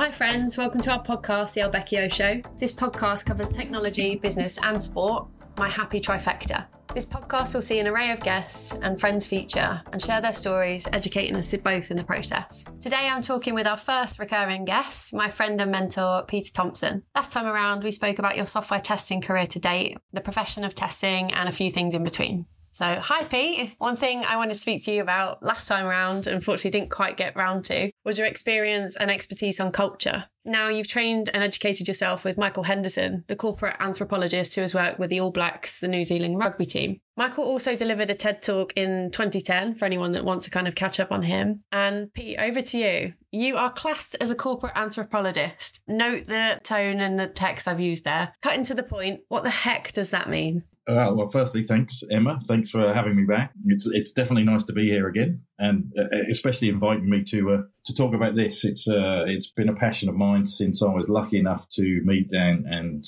Hi, friends. Welcome to our podcast, The El Becchio Show. This podcast covers technology, business, and sport, my happy trifecta. This podcast will see an array of guests and friends feature and share their stories, educating us both in the process. Today, I'm talking with our first recurring guest, my friend and mentor, Peter Thompson. Last time around, we spoke about your software testing career to date, the profession of testing, and a few things in between. So, hi, Pete. One thing I wanted to speak to you about last time around, unfortunately didn't quite get round to, was your experience and expertise on culture. Now, you've trained and educated yourself with Michael Henderson, the corporate anthropologist who has worked with the All Blacks, the New Zealand rugby team. Michael also delivered a TED talk in 2010 for anyone that wants to kind of catch up on him. And Pete, over to you. You are classed as a corporate anthropologist. Note the tone and the text I've used there. Cutting to the point, what the heck does that mean? Uh, well, firstly, thanks, Emma. Thanks for having me back. It's it's definitely nice to be here again, and uh, especially inviting me to uh, to talk about this. It's uh, it's been a passion of mine since I was lucky enough to meet and and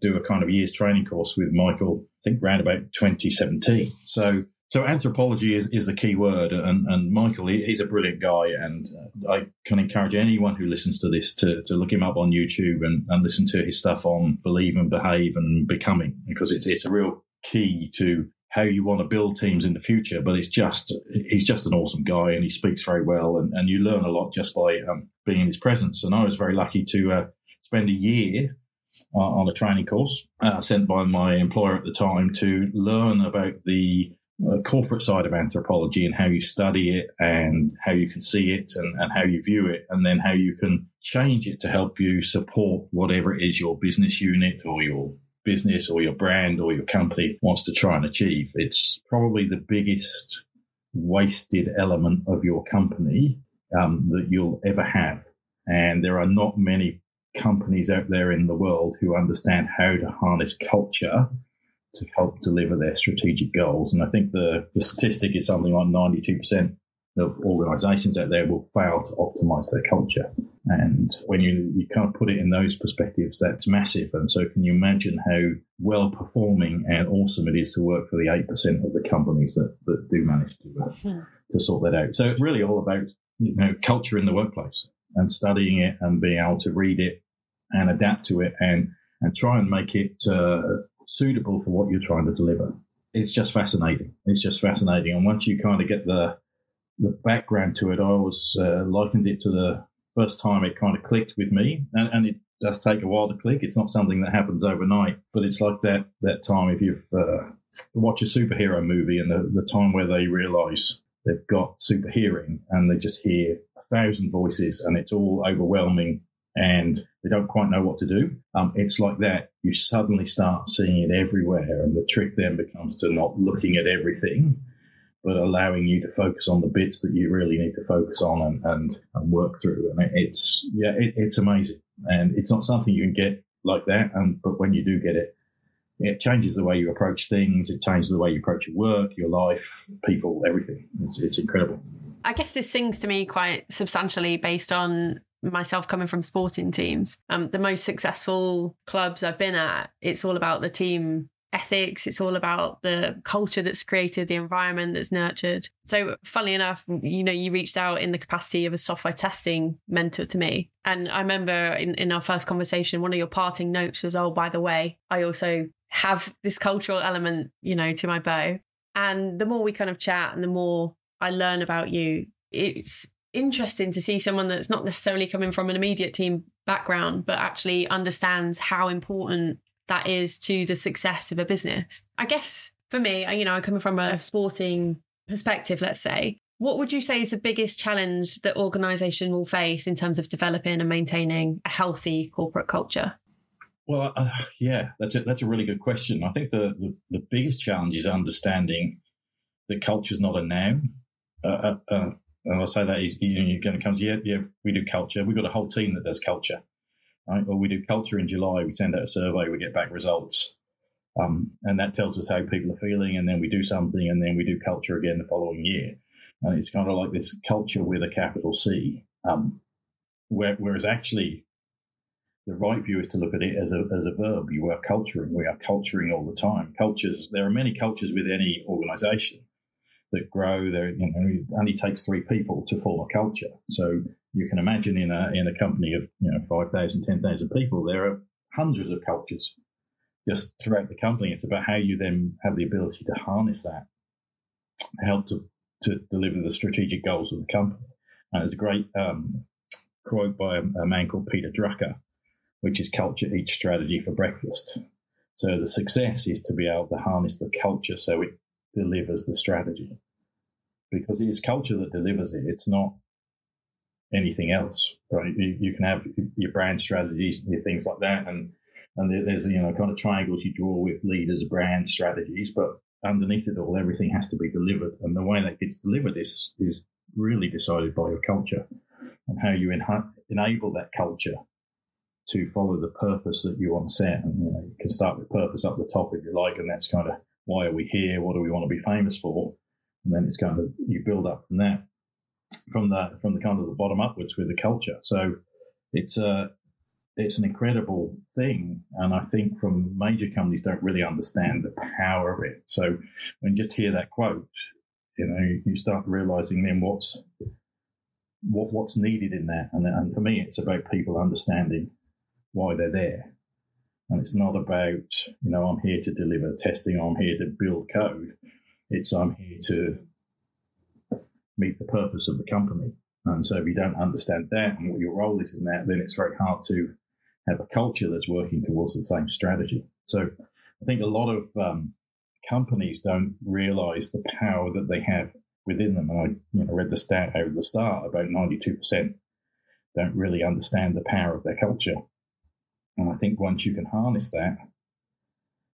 do a kind of year's training course with Michael. I think around about 2017. So so anthropology is, is the key word, and, and Michael, he, he's a brilliant guy, and uh, I can encourage anyone who listens to this to, to look him up on YouTube and, and listen to his stuff on Believe and Behave and Becoming, because it's it's a real key to how you want to build teams in the future. But it's just he's just an awesome guy, and he speaks very well, and, and you learn a lot just by um, being in his presence. And I was very lucky to uh, spend a year uh, on a training course uh, sent by my employer at the time to learn about the uh, corporate side of anthropology and how you study it and how you can see it and, and how you view it and then how you can change it to help you support whatever it is your business unit or your business or your brand or your company wants to try and achieve. It's probably the biggest wasted element of your company um, that you'll ever have. And there are not many companies out there in the world who understand how to harness culture to help deliver their strategic goals. And I think the, the statistic is something like 92% of organizations out there will fail to optimize their culture. And when you, you kind of put it in those perspectives, that's massive. And so can you imagine how well performing and awesome it is to work for the 8% of the companies that, that do manage to, uh, hmm. to sort that out. So it's really all about, you know, culture in the workplace and studying it and being able to read it and adapt to it and, and try and make it, uh, suitable for what you're trying to deliver. It's just fascinating. It's just fascinating. And once you kind of get the the background to it, I always uh, likened it to the first time it kind of clicked with me, and, and, it does take a while to click. It's not something that happens overnight, but it's like that that time if you've uh, watch a superhero movie and the, the time where they realise they've got super hearing and they just hear a thousand voices and it's all overwhelming and they don't quite know what to do. Um, it's like that. You suddenly start seeing it everywhere, and the trick then becomes to not looking at everything, but allowing you to focus on the bits that you really need to focus on and, and, and work through. And it's yeah, it, it's amazing, and it's not something you can get like that. And but when you do get it, it changes the way you approach things. It changes the way you approach your work, your life, people, everything. It's, it's incredible. I guess this sings to me quite substantially based on myself coming from sporting teams, um, the most successful clubs I've been at, it's all about the team ethics. It's all about the culture that's created, the environment that's nurtured. So, funnily enough, you know, you reached out in the capacity of a software testing mentor to me. And I remember in, in our first conversation, one of your parting notes was, Oh, by the way, I also have this cultural element, you know, to my bow. And the more we kind of chat and the more I learn about you, it's interesting to see someone that's not necessarily coming from an immediate team background, but actually understands how important that is to the success of a business. I guess for me, you know, I'm coming from a sporting perspective, let's say. What would you say is the biggest challenge that organization will face in terms of developing and maintaining a healthy corporate culture? Well, uh, yeah, that's a, that's a really good question. I think the, the, the biggest challenge is understanding that culture is not a noun. Uh, uh, uh and I'll say that you, you're going to come to, yeah, yeah, we do culture. We've got a whole team that does culture, right? Or we do culture in July. We send out a survey, we get back results. Um, and that tells us how people are feeling. And then we do something and then we do culture again the following year. And it's kind of like this culture with a capital C. Um, where, whereas actually the right view is to look at it as a, as a verb. You are culturing. We are culturing all the time. Cultures, there are many cultures with any organization that grow. There, you know, it only takes three people to form a culture. So you can imagine in a in a company of you know 5,000, 10,000 people, there are hundreds of cultures just throughout the company. It's about how you then have the ability to harness that, help to, to deliver the strategic goals of the company. And there's a great um, quote by a, a, man called Peter Drucker, which is culture eats strategy for breakfast. So the success is to be able to harness the culture so it delivers the strategy. Because it is culture that delivers it. It's not anything else, right? You, you can have your brand strategies and your things like that, and and there's you know kind of triangles you draw with leaders, brand strategies, but underneath it all, everything has to be delivered, and the way that gets delivered is is really decided by your culture and how you en- enable that culture to follow the purpose that you want to set. And you know, you can start with purpose up the top if you like, and that's kind of why are we here? What do we want to be famous for? And then it's kind of you build up from that, from the from the kind of the bottom upwards with the culture. So it's a it's an incredible thing. And I think from major companies don't really understand the power of it. So when you just hear that quote, you know, you start realizing then what's what what's needed in that. And, and for me, it's about people understanding why they're there. And it's not about, you know, I'm here to deliver testing, I'm here to build code. It's I'm here to meet the purpose of the company. And so if you don't understand that and what your role is in that, then it's very hard to have a culture that's working towards the same strategy. So I think a lot of um, companies don't realize the power that they have within them. And I you know, read the stat over the start about 92% don't really understand the power of their culture. And I think once you can harness that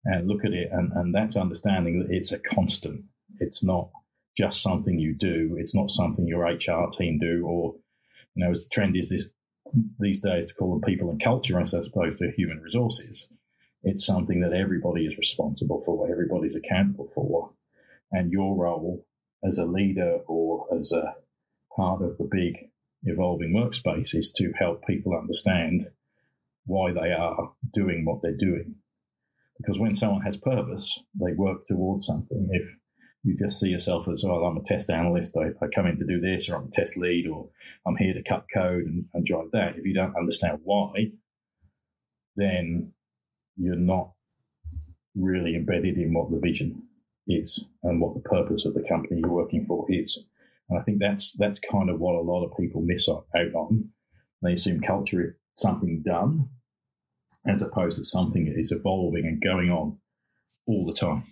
and look at it, and, and that's understanding that it's a constant, it's not just something you do, it's not something your HR team do, or, you know, as the trend is this these days to call them people and culture as opposed to human resources. It's something that everybody is responsible for, everybody's accountable for. And your role as a leader or as a part of the big evolving workspace is to help people understand why they are doing what they're doing. Because when someone has purpose, they work towards something. If you just see yourself as, well, I'm a test analyst, I, I, come in to do this, or I'm a test lead, or I'm here to cut code and, and drive that. If you don't understand why, then you're not really embedded in what the vision is and what the purpose of the company you're working for is. And I think that's that's kind of what a lot of people miss out on. They assume culture is something done, as opposed to something that is evolving and going on all the time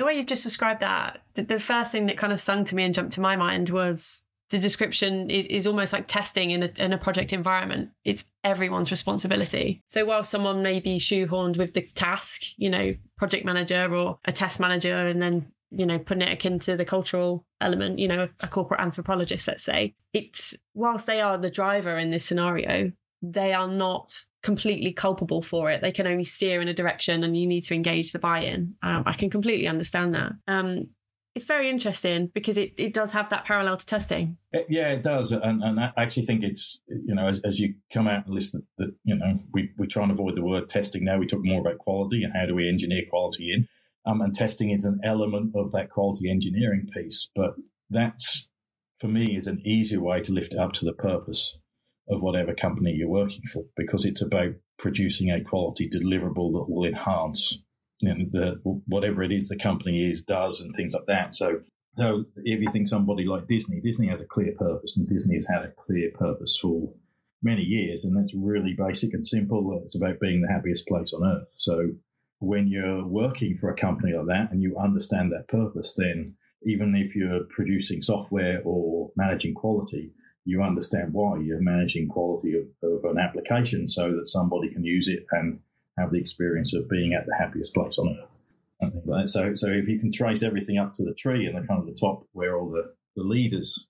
the way you've just described that, the, the first thing that kind of sung to me and jumped to my mind was the description is, almost like testing in a, in a project environment. It's everyone's responsibility. So while someone may be shoehorned with the task, you know, project manager or a test manager, and then you know, putting it akin to the cultural element, you know, a corporate anthropologist, let's say, it's whilst they are the driver in this scenario, they are not completely culpable for it. They can only steer in a direction and you need to engage the buy in. Um, I can completely understand that. Um, it's very interesting because it, it does have that parallel to testing. It, yeah, it does. And, and I actually think it's, you know, as, as you come out and list that, you know, we, we try and avoid the word testing now. We talk more about quality and how do we engineer quality in. Um, and testing is an element of that quality engineering piece. But that's, for me, is an easier way to lift it up to the purpose of whatever company you're working for because it's about producing a quality deliverable that will enhance you know, the, whatever it is the company is does and things like that. So, so if you think somebody like Disney, Disney has a clear purpose, and Disney has had a clear purpose for many years, and that's really basic and simple. It's about being the happiest place on earth. So, when you're working for a company like that and you understand that purpose, then even if you're producing software or managing quality, you understand why you're managing quality of, of an application so that somebody can use it and have the experience of being at the happiest place on earth. So, so if you can trace everything up to the tree and the kind of the top where all the, the leaders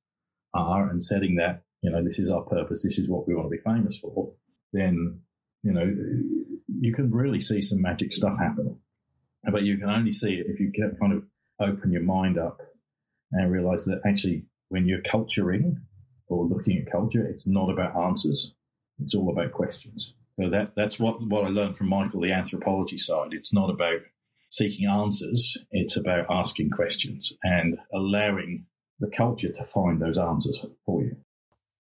are and setting that, you know, this is our purpose, this is what we want to be famous for, then, you know, you can really see some magic stuff happen. But you can only see it if you kind of open your mind up and realize that actually when you're culturing or looking at culture, it's not about answers. It's all about questions. So that that's what, what I learned from Michael, the anthropology side. It's not about seeking answers. It's about asking questions and allowing the culture to find those answers for you.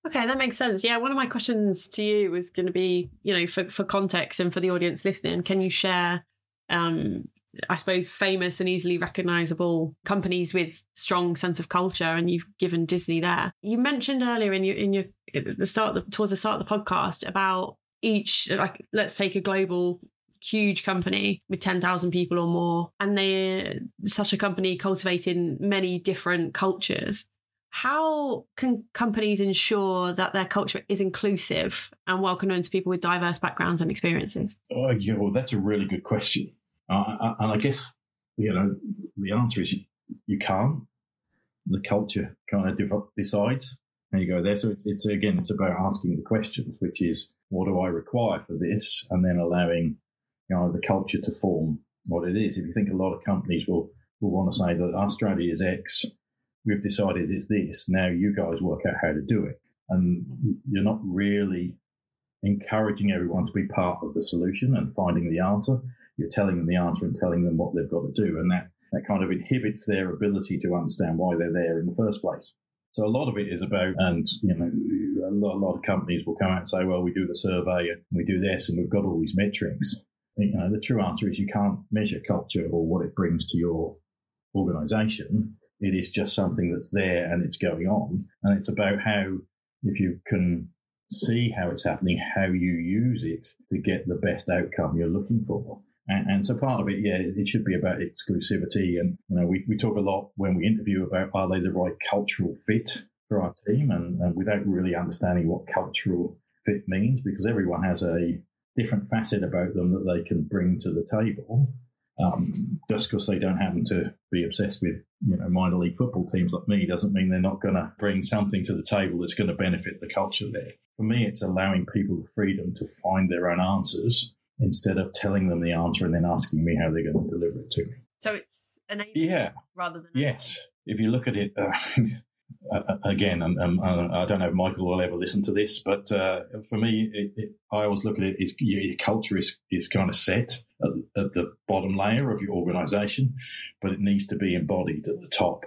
Okay, that makes sense. Yeah, one of my questions to you was going to be, you know, for, for context and for the audience listening, can you share, um, I suppose, famous and easily recognizable companies with strong sense of culture? And you've given Disney there. You mentioned earlier in your in your the start the, towards the start of the podcast about each like let's take a global huge company with 10,000 people or more and they're such a company cultivating many different cultures how can companies ensure that their culture is inclusive and welcoming to people with diverse backgrounds and experiences? Oh, yeah, well, that's a really good question. Uh, and I guess, you know, the answer is you, you can't. The culture kind of decides. And you go there. So it's, it's, again, it's about asking the questions, which is, what do I require for this? And then allowing, you know, the culture to form what it is. If you think a lot of companies will, will want to say that our strategy is X, we've decided it's this. Now you guys work out how to do it. And you're not really encouraging everyone to be part of the solution and finding the answer. You're telling them the answer and telling them what they've got to do. And that, that kind of inhibits their ability to understand why they're there in the first place. So a lot of it is about, and you know, a lot, a lot of companies will come out and say, well, we do the survey and we do this and we've got all these metrics. You know, the true answer is you can't measure culture or what it brings to your organization it is just something that's there and it's going on. And it's about how, if you can see how it's happening, how you use it to get the best outcome you're looking for. And, and, so part of it, yeah, it should be about exclusivity. And, you know, we, we talk a lot when we interview about are they the right cultural fit for our team? And, and without really understanding what cultural fit means, because everyone has a different facet about them that they can bring to the table. Um, just because they don't happen to be obsessed with you know minor league football teams like me doesn't mean they're not going to bring something to the table that's going to benefit the culture there. For me, it's allowing people the freedom to find their own answers instead of telling them the answer and then asking me how they're going to deliver it to me. So it's an yeah rather than yes. If you look at it, uh, uh, again, and, I don't know if Michael will ever listen to this, but uh, for me, it, it, I always look at it as your culture is, is kind of set at, at the bottom layer of your organization, but it needs to be embodied at the top.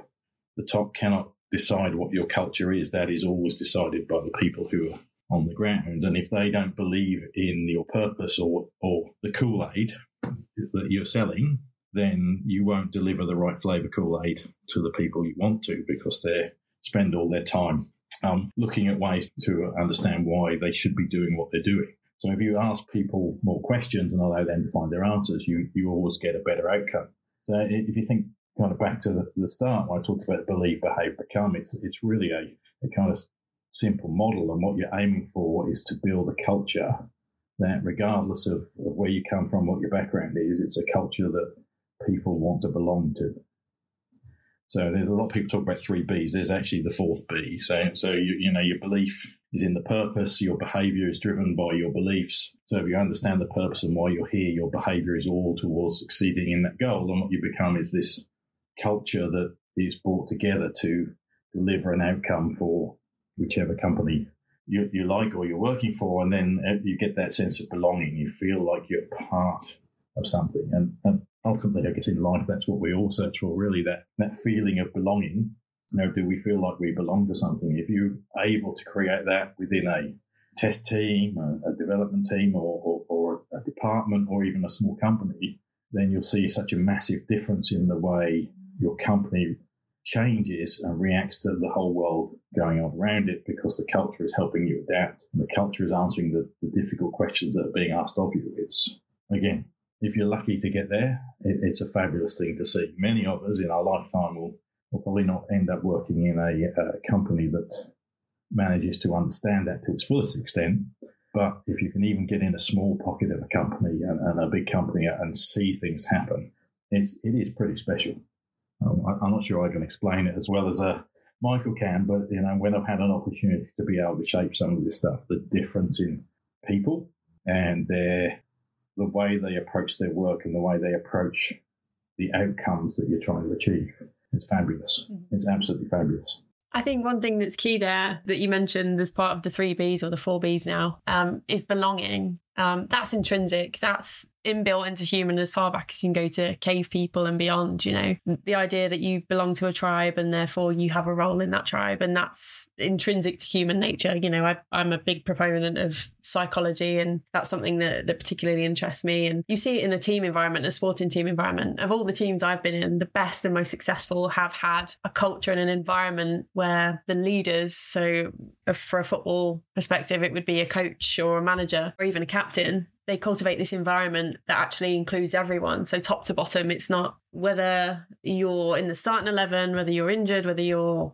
The top cannot decide what your culture is. That is always decided by the people who are on the ground. And if they don't believe in your purpose or, or the Kool Aid that you're selling, then you won't deliver the right flavor Kool Aid to the people you want to because they're spend all their time um, looking at ways to understand why they should be doing what they're doing. So if you ask people more questions and allow them to find their answers, you, you always get a better outcome. So if you think kind of back to the, the start when I talked about believe, behave, become, it's, it's really a, a kind of simple model. And what you're aiming for is to build a culture that regardless of, of where you come from, what your background is, it's a culture that people want to belong to. So there's a lot of people talk about three Bs. There's actually the fourth B. So so you, you know your belief is in the purpose. Your behaviour is driven by your beliefs. So if you understand the purpose and why you're here, your behaviour is all towards succeeding in that goal. And what you become is this culture that is brought together to deliver an outcome for whichever company you, you like or you're working for. And then uh, you get that sense of belonging. You feel like you're part of something. And, and ultimately, I guess in life, that's what we all search for, really, that, that feeling of belonging. You know, do we feel like we belong to something? If you're able to create that within a test team, a, a development team, or, or, or, a department, or even a small company, then you'll see such a massive difference in the way your company changes and reacts to the whole world going on around it because the culture is helping you adapt and the culture is answering the, the difficult questions that are being asked of you. It's, again, if you're lucky to get there, it, it's a fabulous thing to see. Many of us in our lifetime will, will probably not end up working in a, a company that manages to understand that to its fullest extent. But if you can even get in a small pocket of a company and, and a big company and see things happen, it's, it is pretty special. Um, I, am not sure I can explain it as well as uh, Michael can, but you know, when I've had an opportunity to be able to shape some of this stuff, the difference in people and their the way they approach their work and the way they approach the outcomes that you're trying to achieve is fabulous. Mm-hmm. It's absolutely fabulous. I think one thing that's key there that you mentioned as part of the three Bs or the four Bs now um, is belonging. Um, that's intrinsic. That's inbuilt into human as far back as you can go to cave people and beyond. You know, the idea that you belong to a tribe and therefore you have a role in that tribe, and that's intrinsic to human nature. You know, I, I'm a big proponent of psychology, and that's something that, that particularly interests me. And you see it in a team environment, a sporting team environment. Of all the teams I've been in, the best and most successful have had a culture and an environment where the leaders, so for a football perspective, it would be a coach or a manager or even a captain, they cultivate this environment that actually includes everyone. So top to bottom, it's not whether you're in the starting eleven, whether you're injured, whether you're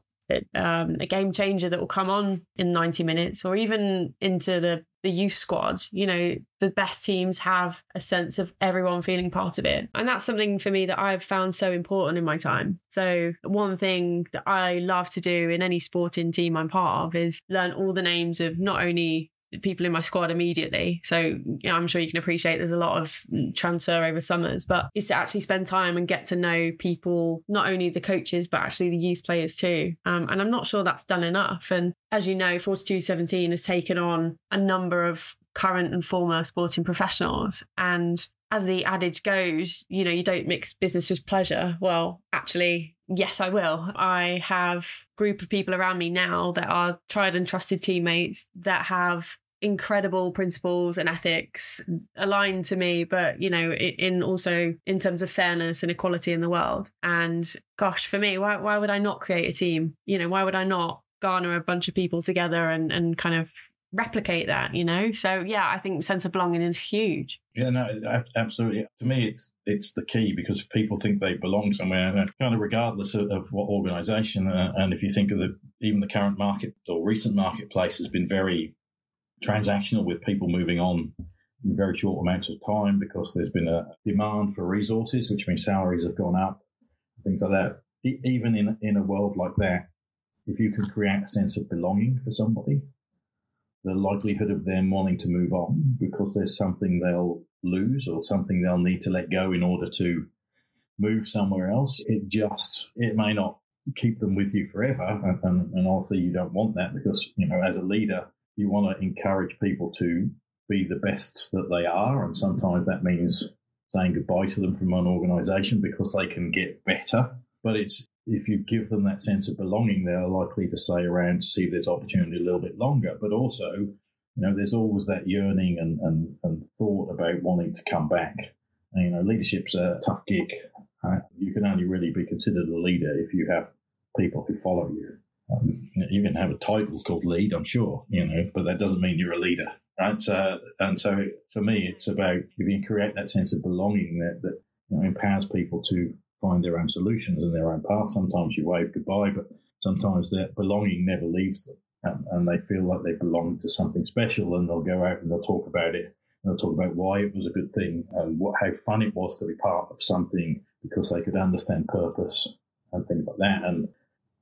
um, a game changer that will come on in 90 minutes or even into the the youth squad. You know the best teams have a sense of everyone feeling part of it. And that's something for me that i've found so important in my time. So one thing that i love to do in any sporting team i'm part of is learn all the names of not only people in my squad immediately. So you know, I'm sure you can appreciate there's a lot of transfer over summers, but it's to actually spend time and get to know people, not only the coaches, but actually the youth players too. Um, and I'm not sure that's done enough. And as you know, 4217 has taken on a number of current and former sporting professionals. And as the adage goes, you know, you don't mix business with pleasure. Well, actually, yes, I will. I have a group of people around me now that are tried and trusted teammates that have incredible principles and ethics aligned to me but you know in also in terms of fairness and equality in the world and gosh for me why, why would i not create a team you know why would i not garner a bunch of people together and and kind of replicate that, you know? So yeah, I think sense of belonging is huge. Yeah, no, absolutely. To me, it's it's the key because people think they belong somewhere, kind of regardless of, of what organisation. Uh, and if you think of the even the current market or recent marketplace has been very transactional with people moving on in very short amounts of time because there's been a demand for resources, which means salaries have gone up, things like that. even in in a world like that, if you can create a sense of belonging for somebody, the likelihood of them wanting to move on mm. because there's something they'll lose or something they'll need to let go in order to move somewhere else. It just, it may not keep them with you forever. And, and, and obviously you don't want that because, you know, as a leader, you want to encourage people to be the best that they are. And sometimes that means saying goodbye to them from an organization because they can get better. But it's if you give them that sense of belonging, they're likely to stay around to see if there's opportunity a little bit longer. But also, you know, there's always that yearning and, and, and thought about wanting to come back. And, you know, leadership's a tough gig. Right? You can only really be considered a leader if you have people who follow you. Um, you can have a title called lead, I'm sure, you know, but that doesn't mean you're a leader, right? So, and so for me, it's about if you create that sense of belonging that, that you know, empowers people to find their own solutions and their own path. Sometimes you wave goodbye, but sometimes their belonging never leaves them. And, and they feel like they belong to something special and they'll go out and they'll talk about it. And they'll talk about why it was a good thing and what, how fun it was to be part of something because they could understand purpose and things like that. And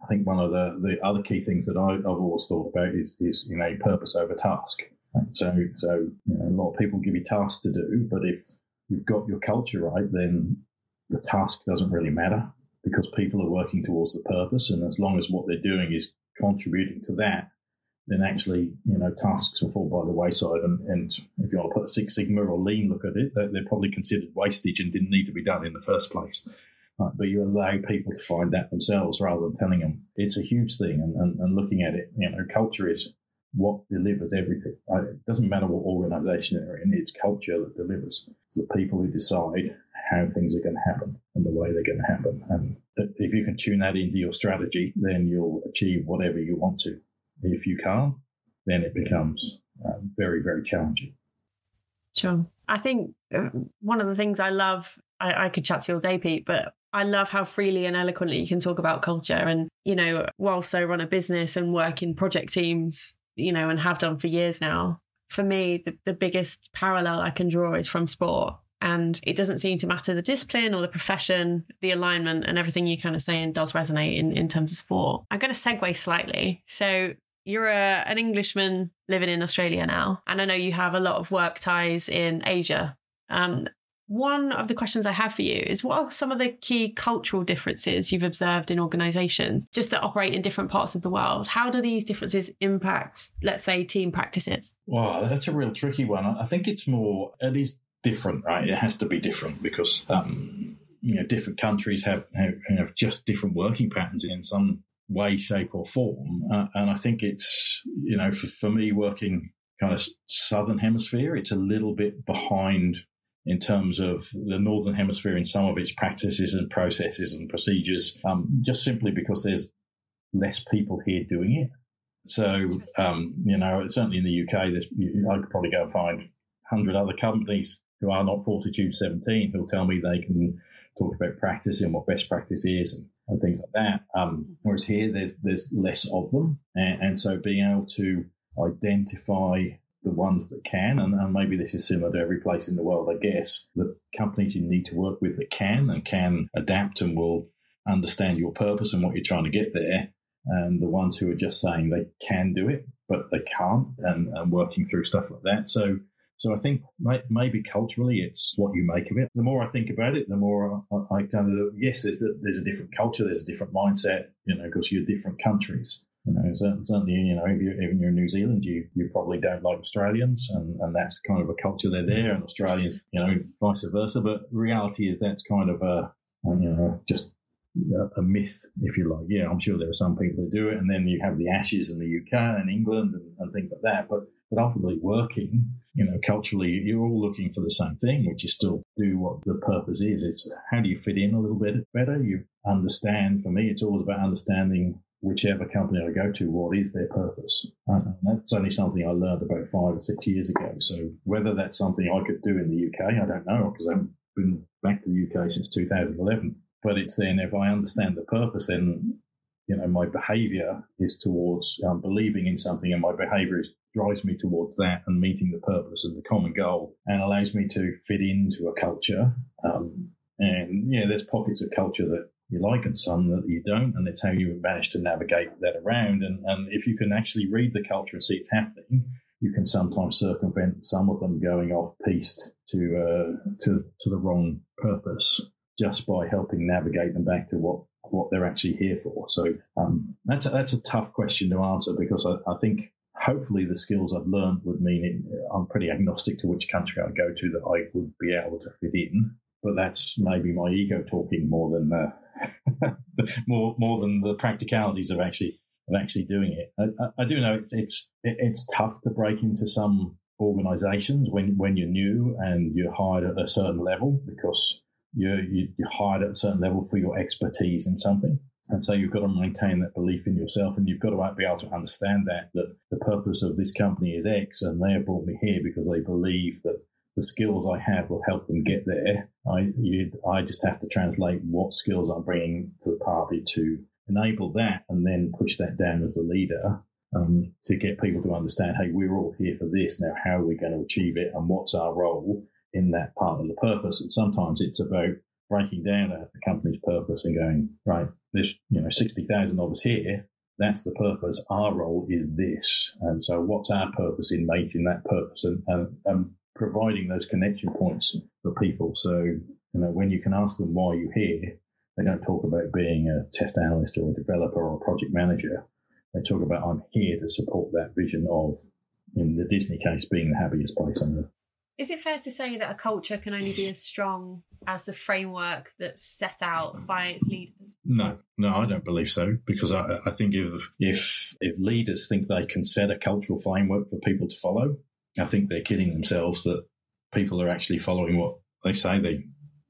I think one of the, the other key things that I, have always thought about is, is, you know, purpose over task. So, so you know, a lot of people give you tasks to do, but if you've got your culture right, then the task doesn't really matter because people are working towards the purpose. And as long as what they're doing is contributing to that, then actually, you know, tasks will fall by the wayside. And, and if you want to put a Six Sigma or lean look at it, they're, probably considered wastage and didn't need to be done in the first place. Right, but you allow people to find that themselves rather than telling them. It's a huge thing. And, and, and looking at it, you know, culture is what delivers everything. It doesn't matter what organization they're in, it's culture that delivers. It's the people who decide how things are going to happen and the way they're going to happen. And if you can tune that into your strategy, then you'll achieve whatever you want to. If you can't, then it becomes uh, very, very challenging. Sure. I think uh, one of the things I love, I, I could chat to you all day, Pete, but I love how freely and eloquently you can talk about culture. And, you know, whilst I run a business and work in project teams, you know, and have done for years now, for me, the, the biggest parallel I can draw is from sport. And it doesn't seem to matter the discipline or the profession, the alignment and everything you kind of saying does resonate in, in terms of sport. I'm going to segue slightly. So you're a, an Englishman living in Australia now, and I know you have a lot of work ties in Asia. Um, one of the questions I have for you is what are some of the key cultural differences you've observed in organizations just that operate in different parts of the world? How do these differences impact, let's say, team practices? Wow, that's a real tricky one. I think it's more, it is different, right? It has to be different because um, you know different countries have, have, have just different working patterns in some way, shape, or form. Uh, and I think it's you know for, for me working kind of southern hemisphere, it's a little bit behind in terms of the northern hemisphere in some of its practices and processes and procedures, um, just simply because there's less people here doing it. So, um, you know, certainly in the UK, I could probably go and find 100 other companies who are not Fortitude 17 who'll tell me they can talk about practice and what best practice is and, and things like that. Um, whereas here, there's, there's less of them. And, and, so being able to identify the ones that can, and, and maybe this is similar to every place in the world, I guess, the companies you need to work with that can and can adapt and will understand your purpose and what you're trying to get there and the ones who are just saying they can do it but they can't and, and working through stuff like that so so I think maybe culturally it's what you make of it. The more I think about it, the more I, kind of yes, there's a, there's a different culture, there's a different mindset, you know, because you're different countries. You know, certainly, you know, if you're, if you're in New Zealand, you, you probably don't like Australians, and, and that's kind of a culture they're there, and Australians, you know, vice versa. But reality is that's kind of a, you know, just a myth, if you like. Yeah, I'm sure there are some people who do it, and then you have the Ashes in the UK and England and, and things like that. But but ultimately, working, you know, culturally, you're all looking for the same thing, which is still do what the purpose is. It's how do you fit in a little bit better? You understand. For me, it's always about understanding whichever company I go to, what is their purpose? And that's only something I learned about five or six years ago. So whether that's something I could do in the UK, I don't know because I haven't been back to the UK since 2011 but it's then if I understand the purpose, then you know my behavior is towards um, believing in something, and my behavior is, drives me towards that and meeting the purpose and the common goal, and allows me to fit into a culture. Um, and yeah, there's pockets of culture that you like and some that you don't, and it's how you manage to navigate that around. And, and if you can actually read the culture and see it's happening, you can sometimes circumvent some of them going off piste to uh, to to the wrong purpose just by helping navigate them back to what what they're actually here for. So um, that's a, that's a tough question to answer because I, I think hopefully the skills I've learned would mean it, I'm pretty agnostic to which country I go to that I would be able to fit in. But that's maybe my ego talking more than the, uh, more more than the practicalities of actually of actually doing it. I, I do know it's it's it's tough to break into some organisations when when you're new and you're hired at a certain level because you're, you're hired at a certain level for your expertise in something. And so you've got to maintain that belief in yourself and you've got to be able to understand that, that the purpose of this company is X and they have brought me here because they believe that the skills I have will help them get there. I, I just have to translate what skills I'm bringing to the party to enable that and then push that down as a leader um, to get people to understand, hey, we're all here for this. Now, how are we going to achieve it and what's our role? in that part of the purpose. And sometimes it's about breaking down a, a company's purpose and going, right, there's, you know, 60,000 of us here. That's the purpose. Our role is this. And so what's our purpose in making that purpose and, and, and providing those connection points for people. So, you know, when you can ask them why you're here, they don't talk about being a test analyst or a developer or a project manager. They talk about I'm here to support that vision of, in the Disney case, being the happiest place on earth. Is it fair to say that a culture can only be as strong as the framework that's set out by its leaders? No, no, I don't believe so. Because I, I think if if if leaders think they can set a cultural framework for people to follow, I think they're kidding themselves that people are actually following what they say they.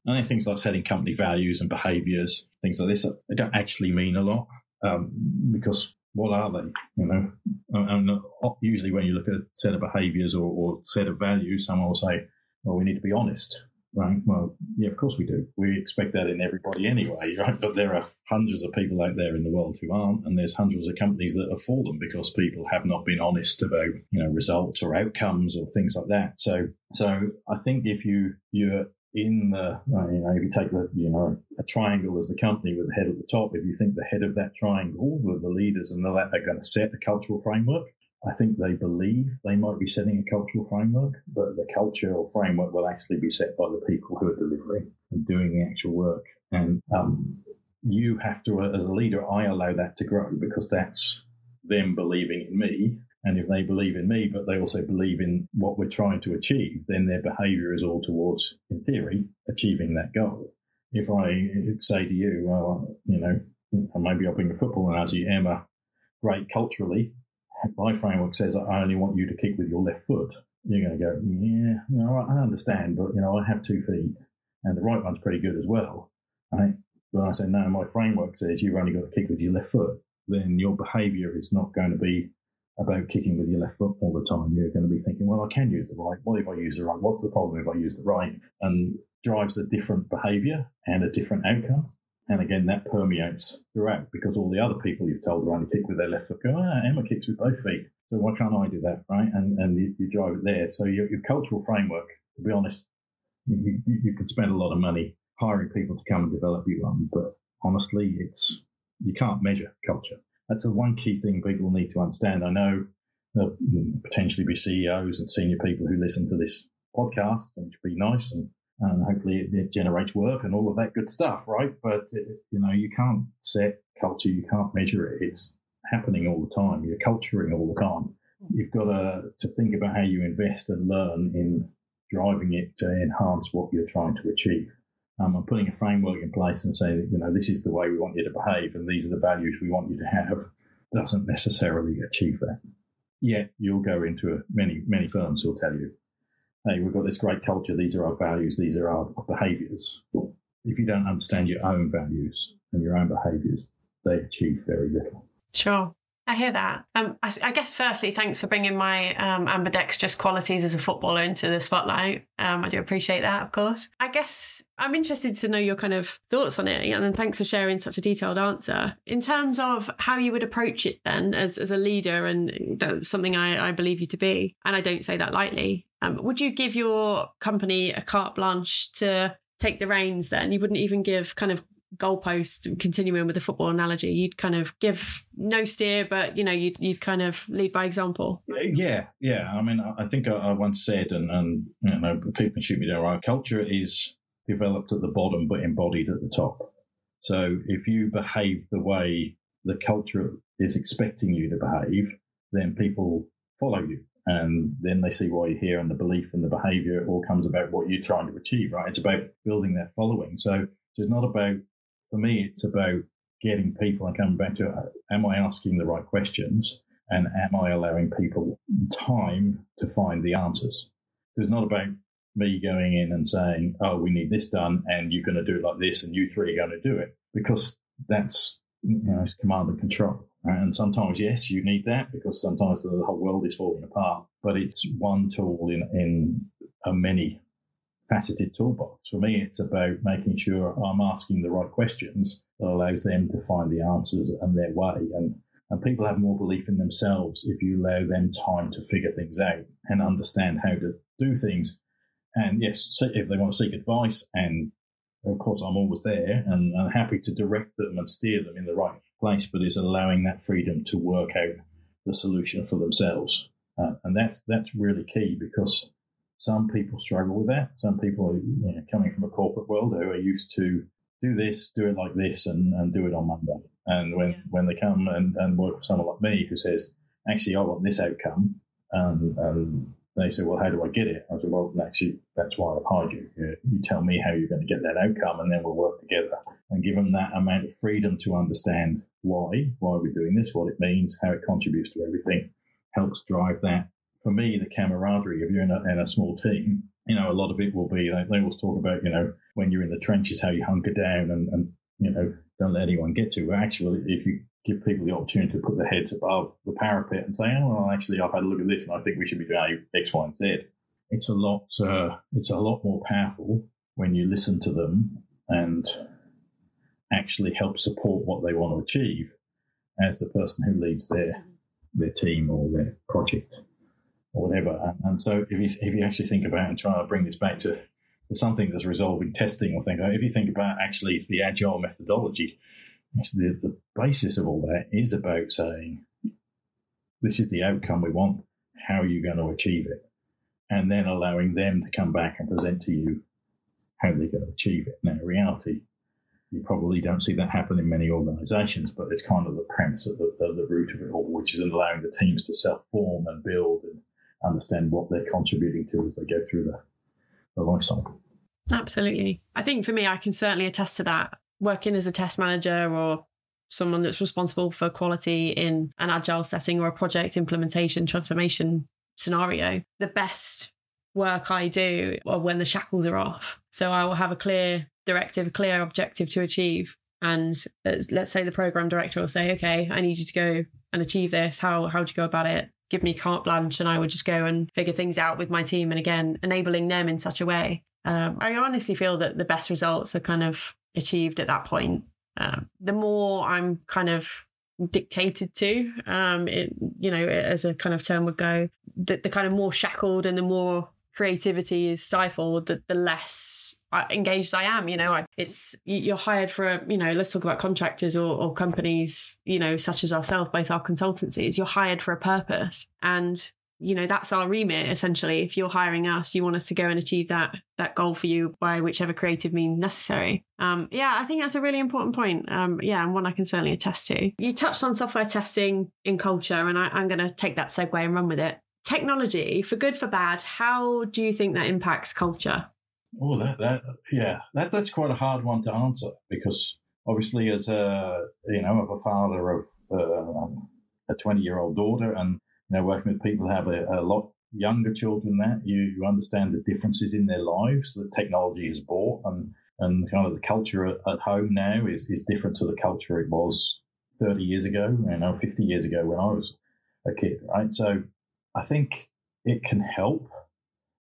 I think things like setting company values and behaviours, things like this, they don't actually mean a lot um, because what are they? You know, and uh, usually when you look at a set of behaviours or, or set of values, someone will say, "Well, we need to be honest." Right. Well, yeah, of course we do. We expect that in everybody anyway, right? But there are hundreds of people out there in the world who aren't, and there's hundreds of companies that have fallen because people have not been honest about, you know, results or outcomes or things like that. So, so I think if you you're in the, you know, if you take the, you know, a triangle as the company with the head at the top, if you think the head of that triangle were the leaders and that are going to set the cultural framework, I think they believe they might be setting a cultural framework, but the cultural framework will actually be set by the people who are delivering and doing the actual work. And um, you have to, as a leader, I allow that to grow because that's them believing in me And if they believe in me, but they also believe in what we're trying to achieve, then their behavior is all towards, in theory, achieving that goal. If I say to you, well, you know, maybe I'll bring a football analogy, Emma, great culturally, my framework says I only want you to kick with your left foot. You're going to go, yeah, you know, I understand, but, you know, I have two feet and the right one's pretty good as well. Right? But I say, no, my framework says you've only got to kick with your left foot. Then your behavior is not going to be about kicking with your left foot all the time. You're going to be thinking, well, I can use the right. What if I use the right? What's the problem if I use the right? And drives a different behavior and a different outcome. And again, that permeates throughout because all the other people you've told are only kick with their left foot go, ah, Emma kicks with both feet. So why can't I do that? Right. And, and you, you drive it there. So your, your cultural framework, to be honest, you, you, you could spend a lot of money hiring people to come and develop you one. But honestly, it's, you can't measure culture. That's the one key thing people need to understand. I know there'll potentially be CEOs and senior people who listen to this podcast, which would be nice and and hopefully it, it, generates work and all of that good stuff, right? But uh, you know, you can't set culture, you can't measure it. It's happening all the time. You're culturing all the time. You've got to to think about how you invest and learn in driving it to enhance what you're trying to achieve. Um, I'm putting a framework in place and saying that you know this is the way we want you to behave and these are the values we want you to have doesn't necessarily achieve that. Yet you'll go into a, many many firms who'll tell you hey, we've got this great culture, these are our values, these are our behaviors. If you don't understand your own values and your own behaviors, they achieve very little. Sure. I hear that. Um, I, I, guess firstly, thanks for bringing my um, ambidextrous qualities as a footballer into the spotlight. Um, I do appreciate that, of course. I guess I'm interested to know your kind of thoughts on it, and thanks for sharing such a detailed answer. In terms of how you would approach it, then, as, as a leader, and something I, I believe you to be, and I don't say that lightly. Um, would you give your company a carte blanche to take the reins? Then you wouldn't even give kind of goalpost and continuing with the football analogy you'd kind of give no steer but you know you'd, you'd kind of lead by example. Yeah yeah. I mean i think i, once said and, and you know people shoot me down our culture is developed at the bottom but embodied at the top. So if you behave the way the culture is expecting you to behave then people follow you and then they see why you're here and the belief and the behavior all comes about what you're trying to achieve right? It's about building that following. So it's not about for me, it's about getting people and coming back to am I asking the right questions and am I allowing people time to find the answers? It's not about me going in and saying, oh, we need this done and you're going to do it like this and you three are going to do it because that's you know, it's command and control. And sometimes, yes, you need that because sometimes the whole world is falling apart, but it's one tool in, in a many faceted toolbox. For me, it's about making sure I'm asking the right questions that allows them to find the answers and their way. And, and people have more belief in themselves if you allow them time to figure things out and understand how to do things. And yes, if they want to seek advice, and of course, I'm always there and I'm happy to direct them and steer them in the right place, but it's allowing that freedom to work out the solution for themselves. Uh, and that, that's really key because some people struggle with that. Some people are you know, coming from a corporate world who are used to do this, do it like this, and, and do it on Monday. And when, yeah. when they come and, and work for someone like me who says, actually, I want this outcome, and, and they say, well, how do I get it? I said, well, actually, that's why I've hired you. You tell me how you're going to get that outcome, and then we'll work together. And give them that amount of freedom to understand why, why we're doing this, what it means, how it contributes to everything, helps drive that for me, the camaraderie, of you're in a, in a small team, you know, a lot of it will be, they, they always talk about, you know, when you're in the trenches, how you hunker down and, and you know, don't let anyone get to. But actually, if you give people the opportunity to put their heads above the parapet and say, oh, well, actually, I've had a look at this and I think we should be doing X, Y, and Z. It's a lot, uh, it's a lot more powerful when you listen to them and actually help support what they want to achieve as the person who leads their their team or their project or whatever. And, and, so if you, if you actually think about and try to bring this back to, something that's resolving testing or things, if you think about actually the agile methodology, the, the basis of all that is about saying, this is the outcome we want. How are you going to achieve it? And then allowing them to come back and present to you how they're going to achieve it. Now, reality, you probably don't see that happen in many organisations, but it's kind of the premise at the, at the root of it all, which is in allowing the teams to self-form and build and understand what they're contributing to as they go through the, the life cycle. Absolutely. I think for me, I can certainly attest to that. Working as a test manager or someone that's responsible for quality in an agile setting or a project implementation transformation scenario, the best work I do are when the shackles are off. So I will have a clear directive, a clear objective to achieve. And let's say the program director will say, okay, I need you to go and achieve this. How, how do you go about it? Give me carte blanche and I would just go and figure things out with my team. And again, enabling them in such a way. Um, I honestly feel that the best results are kind of achieved at that point. Um, the more I'm kind of dictated to, um, it, you know, as a kind of term would go, the, the kind of more shackled and the more creativity is stifled, the, the less engaged I am. You know, I, it's you're hired for a, you know, let's talk about contractors or, or companies, you know, such as ourselves, both our consultancies. You're hired for a purpose, and you know that's our remit essentially. If you're hiring us you want us to go and achieve that that goal for you by whichever creative means necessary. Um, yeah i think that's a really important point. Um, yeah and one i can certainly attest to. You touched on software testing in culture and I, i'm going to take that segue and run with it. Technology for good for bad how do you think that impacts culture oh that that yeah. That that's quite a hard one to answer because obviously as a you know a father of uh, a 20 year old daughter and you know, working with people who have a, a lot younger children that you, you understand the differences in their lives that technology has brought and and kind of the culture at, at, home now is, is different to the culture it was 30 years ago you know 50 years ago when i was a kid right? So i think it can help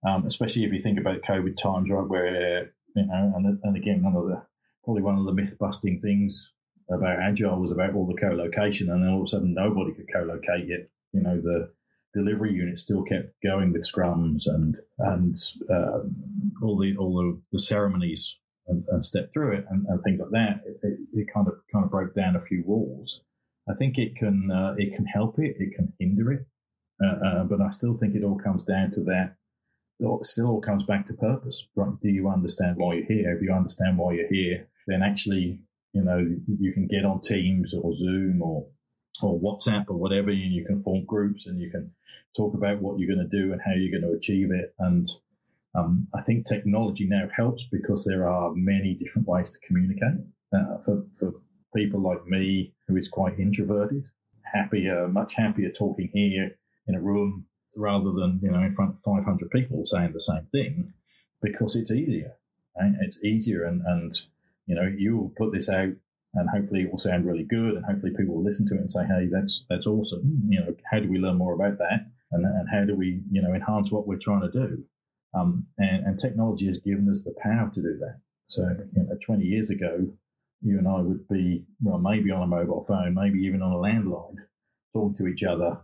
um, especially if you think about covid times right where you know and, and again one of the probably one of the myth busting things about agile was about all the co-location and then all of a sudden nobody could co-locate yet you know the delivery unit still kept going with scrums and and um, all the all the, the ceremonies and, and step through it and, and things like that. It, it, it, kind of kind of broke down a few walls. I think it can uh, it can help it, it can hinder it, uh, uh, but I still think it all comes down to that. It still all comes back to purpose. Right? Do you understand why you're here? If you understand why you're here, then actually, you know, you can get on Teams or Zoom or or WhatsApp or whatever, and you can form groups and you can talk about what you're going to do and how you're going to achieve it. And um, I think technology now helps because there are many different ways to communicate. Uh, for, for people like me, who is quite introverted, happier, much happier talking here in a room rather than you know in front of 500 people saying the same thing because it's easier. Right? It's easier, and and you know you will put this out and hopefully it will sound really good and hopefully people will listen to it and say hey that's that's awesome you know how do we learn more about that and, and how do we you know enhance what we're trying to do um, and, and, technology has given us the power to do that so you know 20 years ago you and i would be well maybe on a mobile phone maybe even on a landline talking to each other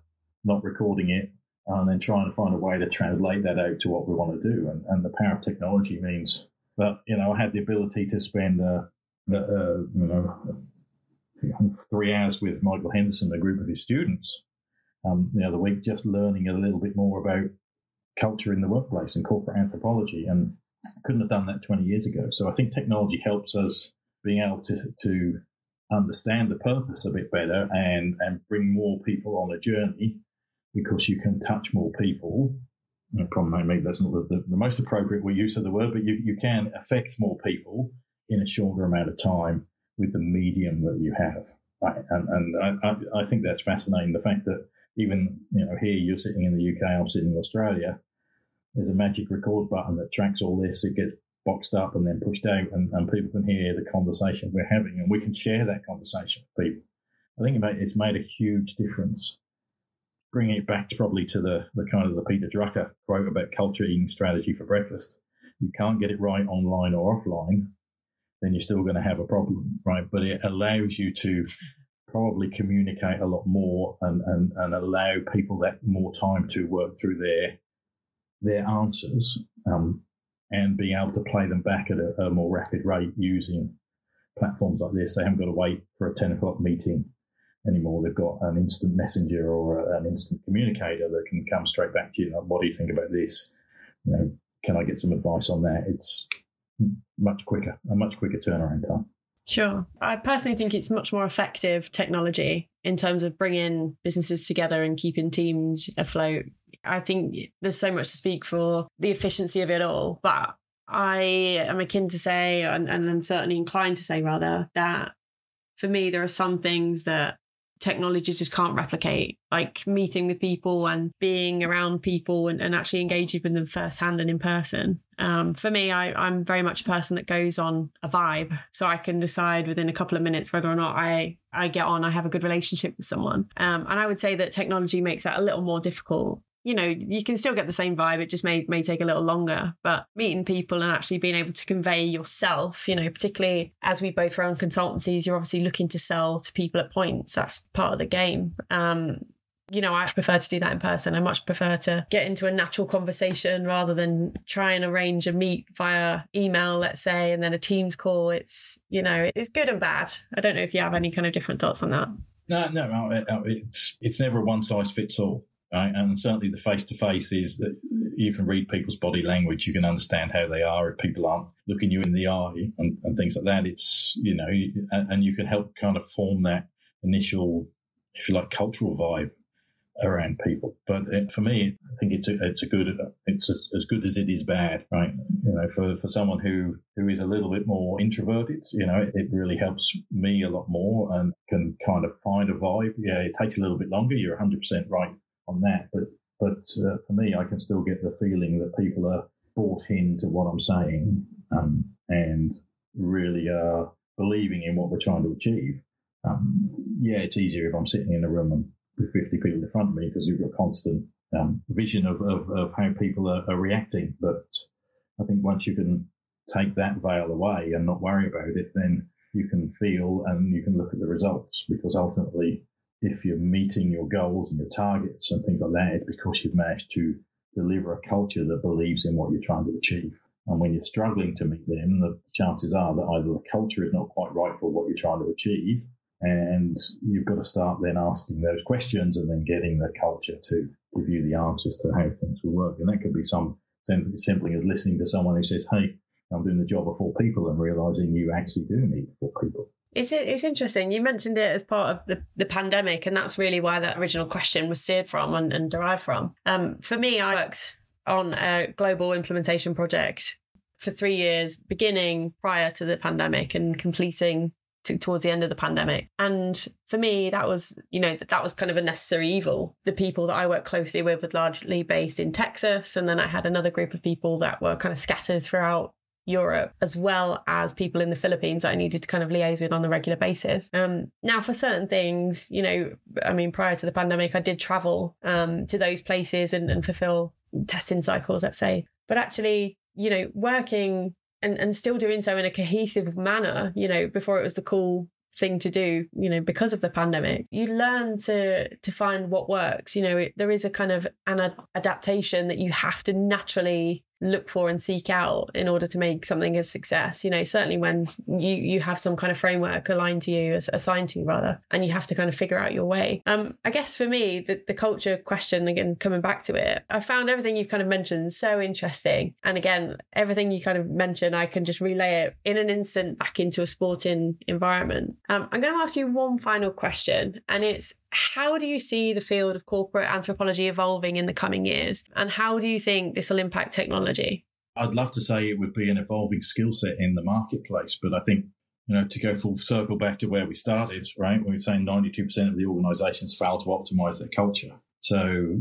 not recording it and then trying to find a way to translate that out to what we want to do and, and the power of technology means that you know i had the ability to spend uh, uh, you know, three hours with Michael Henderson, a group of his students, um, the other week, just learning a little bit more about culture in the workplace and corporate anthropology. And couldn't have done that 20 years ago. So I think technology helps us being able to, to understand the purpose a bit better and, and bring more people on a journey because you can touch more people. Probably maybe that's not the, the, the most appropriate use of the word, but you, you can affect more people in a shorter amount of time with the medium that you have. Right? And, and I, I, think that's fascinating. The fact that even you know here you're sitting in the UK, I'm sitting in Australia. There's a magic record button that tracks all this. It gets boxed up and then pushed out, and, and people can hear the conversation we're having, and we can share that conversation with people. I think it's made a huge difference. Bringing it back probably to the, the kind of the Peter Drucker quote about culture eating strategy for breakfast. You can't get it right online or offline then you're still going to have a problem, right? But it allows you to probably communicate a lot more and, and, and allow people that more time to work through their their answers um, and being able to play them back at a, a, more rapid rate using platforms like this. They haven't got to wait for a 10 o'clock meeting anymore. They've got an instant messenger or a, an instant communicator that can come straight back to you. Like, what do you think about this? You know, can I get some advice on that? It's much quicker, a much quicker turnaround time. Sure. I personally think it's much more effective technology in terms of bringing businesses together and keeping teams afloat. I think there's so much to speak for the efficiency of it all, but I am akin to say, and, and I'm certainly inclined to say rather, that for me, there are some things that technology just can't replicate like meeting with people and being around people and, and actually engaging with them firsthand and in person. Um, for me I, i'm very much a person that goes on a vibe so i can decide within a couple of minutes whether or not i i get on i have a good relationship with someone. Um, and i would say that technology makes that a little more difficult you know, you can still get the same vibe. It just may may take a little longer. But meeting people and actually being able to convey yourself, you know, particularly as we both run consultancies, you're obviously looking to sell to people at points. That's part of the game. Um, you know, I prefer to do that in person. I much prefer to get into a natural conversation rather than try and arrange a meet via email, let's say, and then a Teams call. It's, you know, it's good and bad. I don't know if you have any kind of different thoughts on that. No, no, it's it's never a one size fits all. Right? And certainly the face to face is that you can read people's body language. You can understand how they are if people aren't looking you in the eye and, and things like that. It's, you know, and, and, you can help kind of form that initial, if you like, cultural vibe around people. But it, for me, I think it's a, it's a good, it's a, as good as it is bad, right? You know, for, for someone who, who is a little bit more introverted, you know, it, it really helps me a lot more and can kind of find a vibe. Yeah, it takes a little bit longer. You're 100% right on that. But but uh, for me, I can still get the feeling that people are bought into what I'm saying um, and really are believing in what we're trying to achieve. Um, yeah, it's easier if I'm sitting in a room and with 50 people in front of me because you've got constant um, vision of, of, of, how people are, are, reacting. But I think once you can take that veil away and not worry about it, then you can feel and you can look at the results because ultimately if you're meeting your goals and your targets and things like that, it's because you've managed to deliver a culture that believes in what you're trying to achieve. And when you're struggling to meet them, the chances are that either the culture is not quite right for what you're trying to achieve, and you've got to start then asking those questions and then getting the culture to give you the answers to how things will work. And that could be some simply as listening to someone who says, Hey, I'm doing the job of four people and realizing you actually do need four people. It's it's interesting. You mentioned it as part of the, the pandemic, and that's really why that original question was steered from and, and derived from. Um, for me, I worked on a global implementation project for three years, beginning prior to the pandemic and completing to, towards the end of the pandemic. And for me, that was, you know, that, that was kind of a necessary evil. The people that I work closely with were largely based in Texas. And then I had another group of people that were kind of scattered throughout Europe, as well as people in the Philippines that I needed to kind of liaise with on a regular basis. Um, now, for certain things, you know, I mean, prior to the pandemic, I did travel um, to those places and, and fulfill testing cycles, let's say. But actually, you know, working and, and still doing so in a cohesive manner, you know, before it was the cool thing to do you know because of the pandemic you learn to to find what works you know it, there is a kind of an ad- adaptation that you have to naturally look for and seek out in order to make something a success you know certainly when you you have some kind of framework aligned to you assigned to you rather and you have to kind of figure out your way. Um i guess for me the, the culture question again coming back to it i found everything you've kind of mentioned so interesting. And again everything you kind of mentioned i can just relay it in an instant back into a sporting environment. Um, i'm going to ask you one final question and it's how do you see the field of corporate anthropology evolving in the coming years? And how do you think this will impact technology? I'd love to say it would be an evolving skill set in the marketplace, but I think, you know, to go full circle back to where we started, right? We were saying 92% of the organizations fail to optimize their culture. So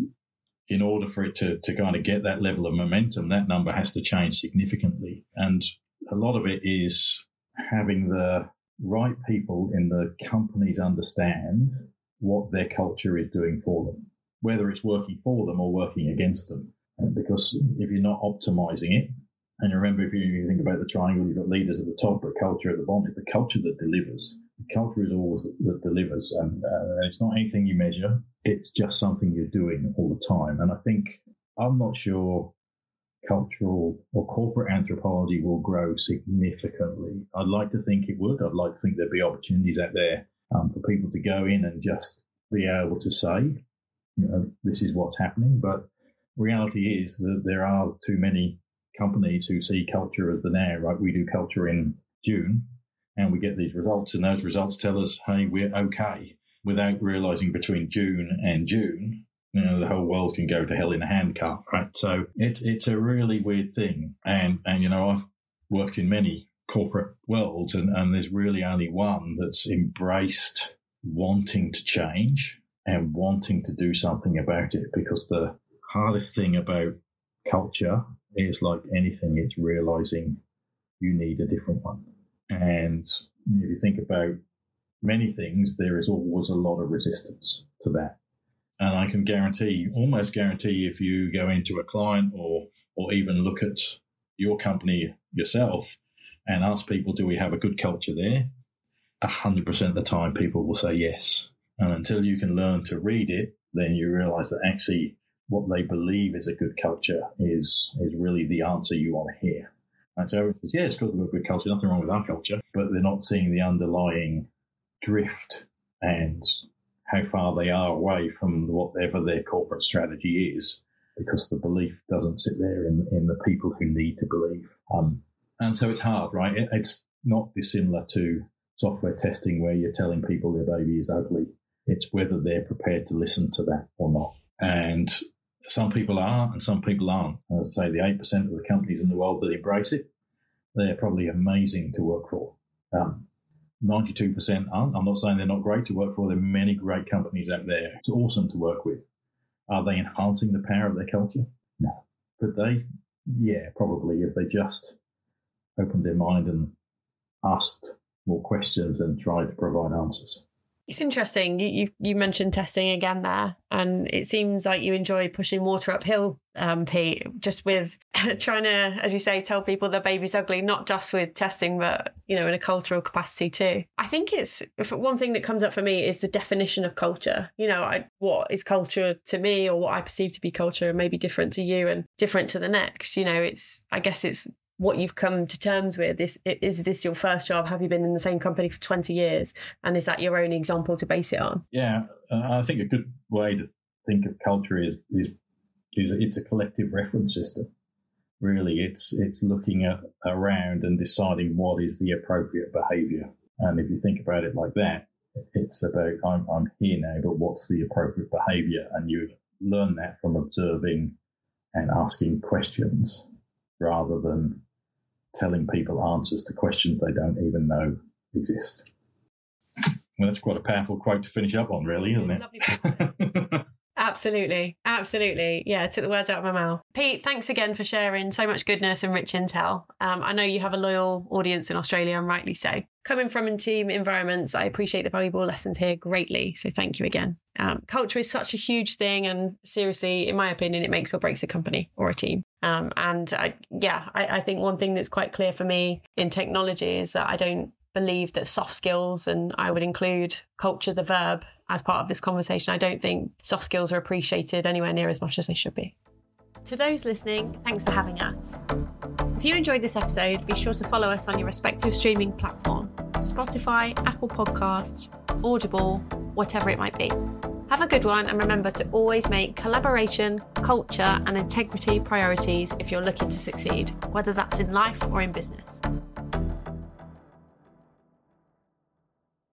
in order for it to, to kind of get that level of momentum, that number has to change significantly. And a lot of it is having the right people in the companies understand what their culture is doing for them, whether it's working for them or working against them. Because if you're not optimizing it, and remember, if you think about the triangle, you've got leaders at the top, but culture at the bottom. It's the culture that delivers. The culture is always that delivers, and, uh, it's not anything you measure. It's just something you're doing all the time. And I think I'm not sure cultural or corporate anthropology will grow significantly. I'd like to think it would. I'd like to think there'd be opportunities out there um, for people to go in and just be able to say, you know, this is what's happening. But reality is that there are too many companies who see culture as the now, right? We do culture in June and we get these results, and those results tell us, hey, we're okay, without realizing between June and June, you know, the whole world can go to hell in a handcart, right? So it's it's a really weird thing, and and you know, I've worked in many corporate worlds, and and there's really only one that's embraced wanting to change and wanting to do something about it, because the hardest thing about culture is like anything, it's realizing you need a different one. And if you think about many things, there is always a lot of resistance to that. And I can guarantee, almost guarantee, if you go into a client or or even look at your company yourself and ask people, do we have a good culture there? A hundred percent of the time, people will say yes. And until you can learn to read it, then you realize that actually what they believe is a good culture is is really the answer you want to hear. And so everyone says, yeah, it's good to have a good culture, nothing wrong with our culture, but they're not seeing the underlying drift and how far they are away from whatever their corporate strategy is, because the belief doesn't sit there in, in the people who need to believe. Um, and so it's hard, right? It, it's not dissimilar to software testing where you're telling people their baby is ugly. It's whether they're prepared to listen to that or not. And some people are, and some people aren't. I'd say the 8% of the companies in the world that embrace it, they're probably amazing to work for. Um, 92% aren't. I'm not saying they're not great to work for. There are many great companies out there. It's awesome to work with. Are they enhancing the power of their culture? No. Could they? Yeah, probably if they just opened their mind and asked more questions and tried to provide answers. It's interesting. You, you, you mentioned testing again there, and it seems like you enjoy pushing water uphill, um, Pete. Just with trying to, as you say, tell people their baby's ugly, not just with testing, but you know, in a cultural capacity too. I think it's one thing that comes up for me is the definition of culture. You know, I, what is culture to me, or what I perceive to be culture, may be different to you and different to the next. You know, it's I guess it's what you've come to terms with is is this your first job? Have you been in the same company for 20 years? And is that your own example to base it on? Yeah uh, i think a good way to think of culture is is, is it's a collective reference system. Really it's it's looking at around and deciding what is the appropriate behavior. And if you think about it like that it's about i'm, I'm here now but what's the appropriate behavior? And you learn that from observing and asking questions rather than telling people answers to questions they don't even know exist. Well, that's quite a powerful quote to finish up on, really, isn't it? Absolutely. Absolutely. Yeah, took the words out of my mouth. Pete, thanks again for sharing so much goodness and rich intel. Um, I know you have a loyal audience in Australia, and rightly so. Coming from in team environments, I appreciate the valuable lessons here greatly. So thank you again. Um, culture is such a huge thing, and seriously, in my opinion, it makes or breaks a company or a team. Um, and I, yeah, I, I think one thing that's quite clear for me in technology is that I don't believe that soft skills, and I would include culture, the verb, as part of this conversation, I don't think soft skills are appreciated anywhere near as much as they should be. To those listening, thanks for having us. If you enjoyed this episode, be sure to follow us on your respective streaming platform Spotify, Apple Podcasts, Audible, whatever it might be. Have a good one and remember to always make collaboration, culture, and integrity priorities if you're looking to succeed, whether that's in life or in business.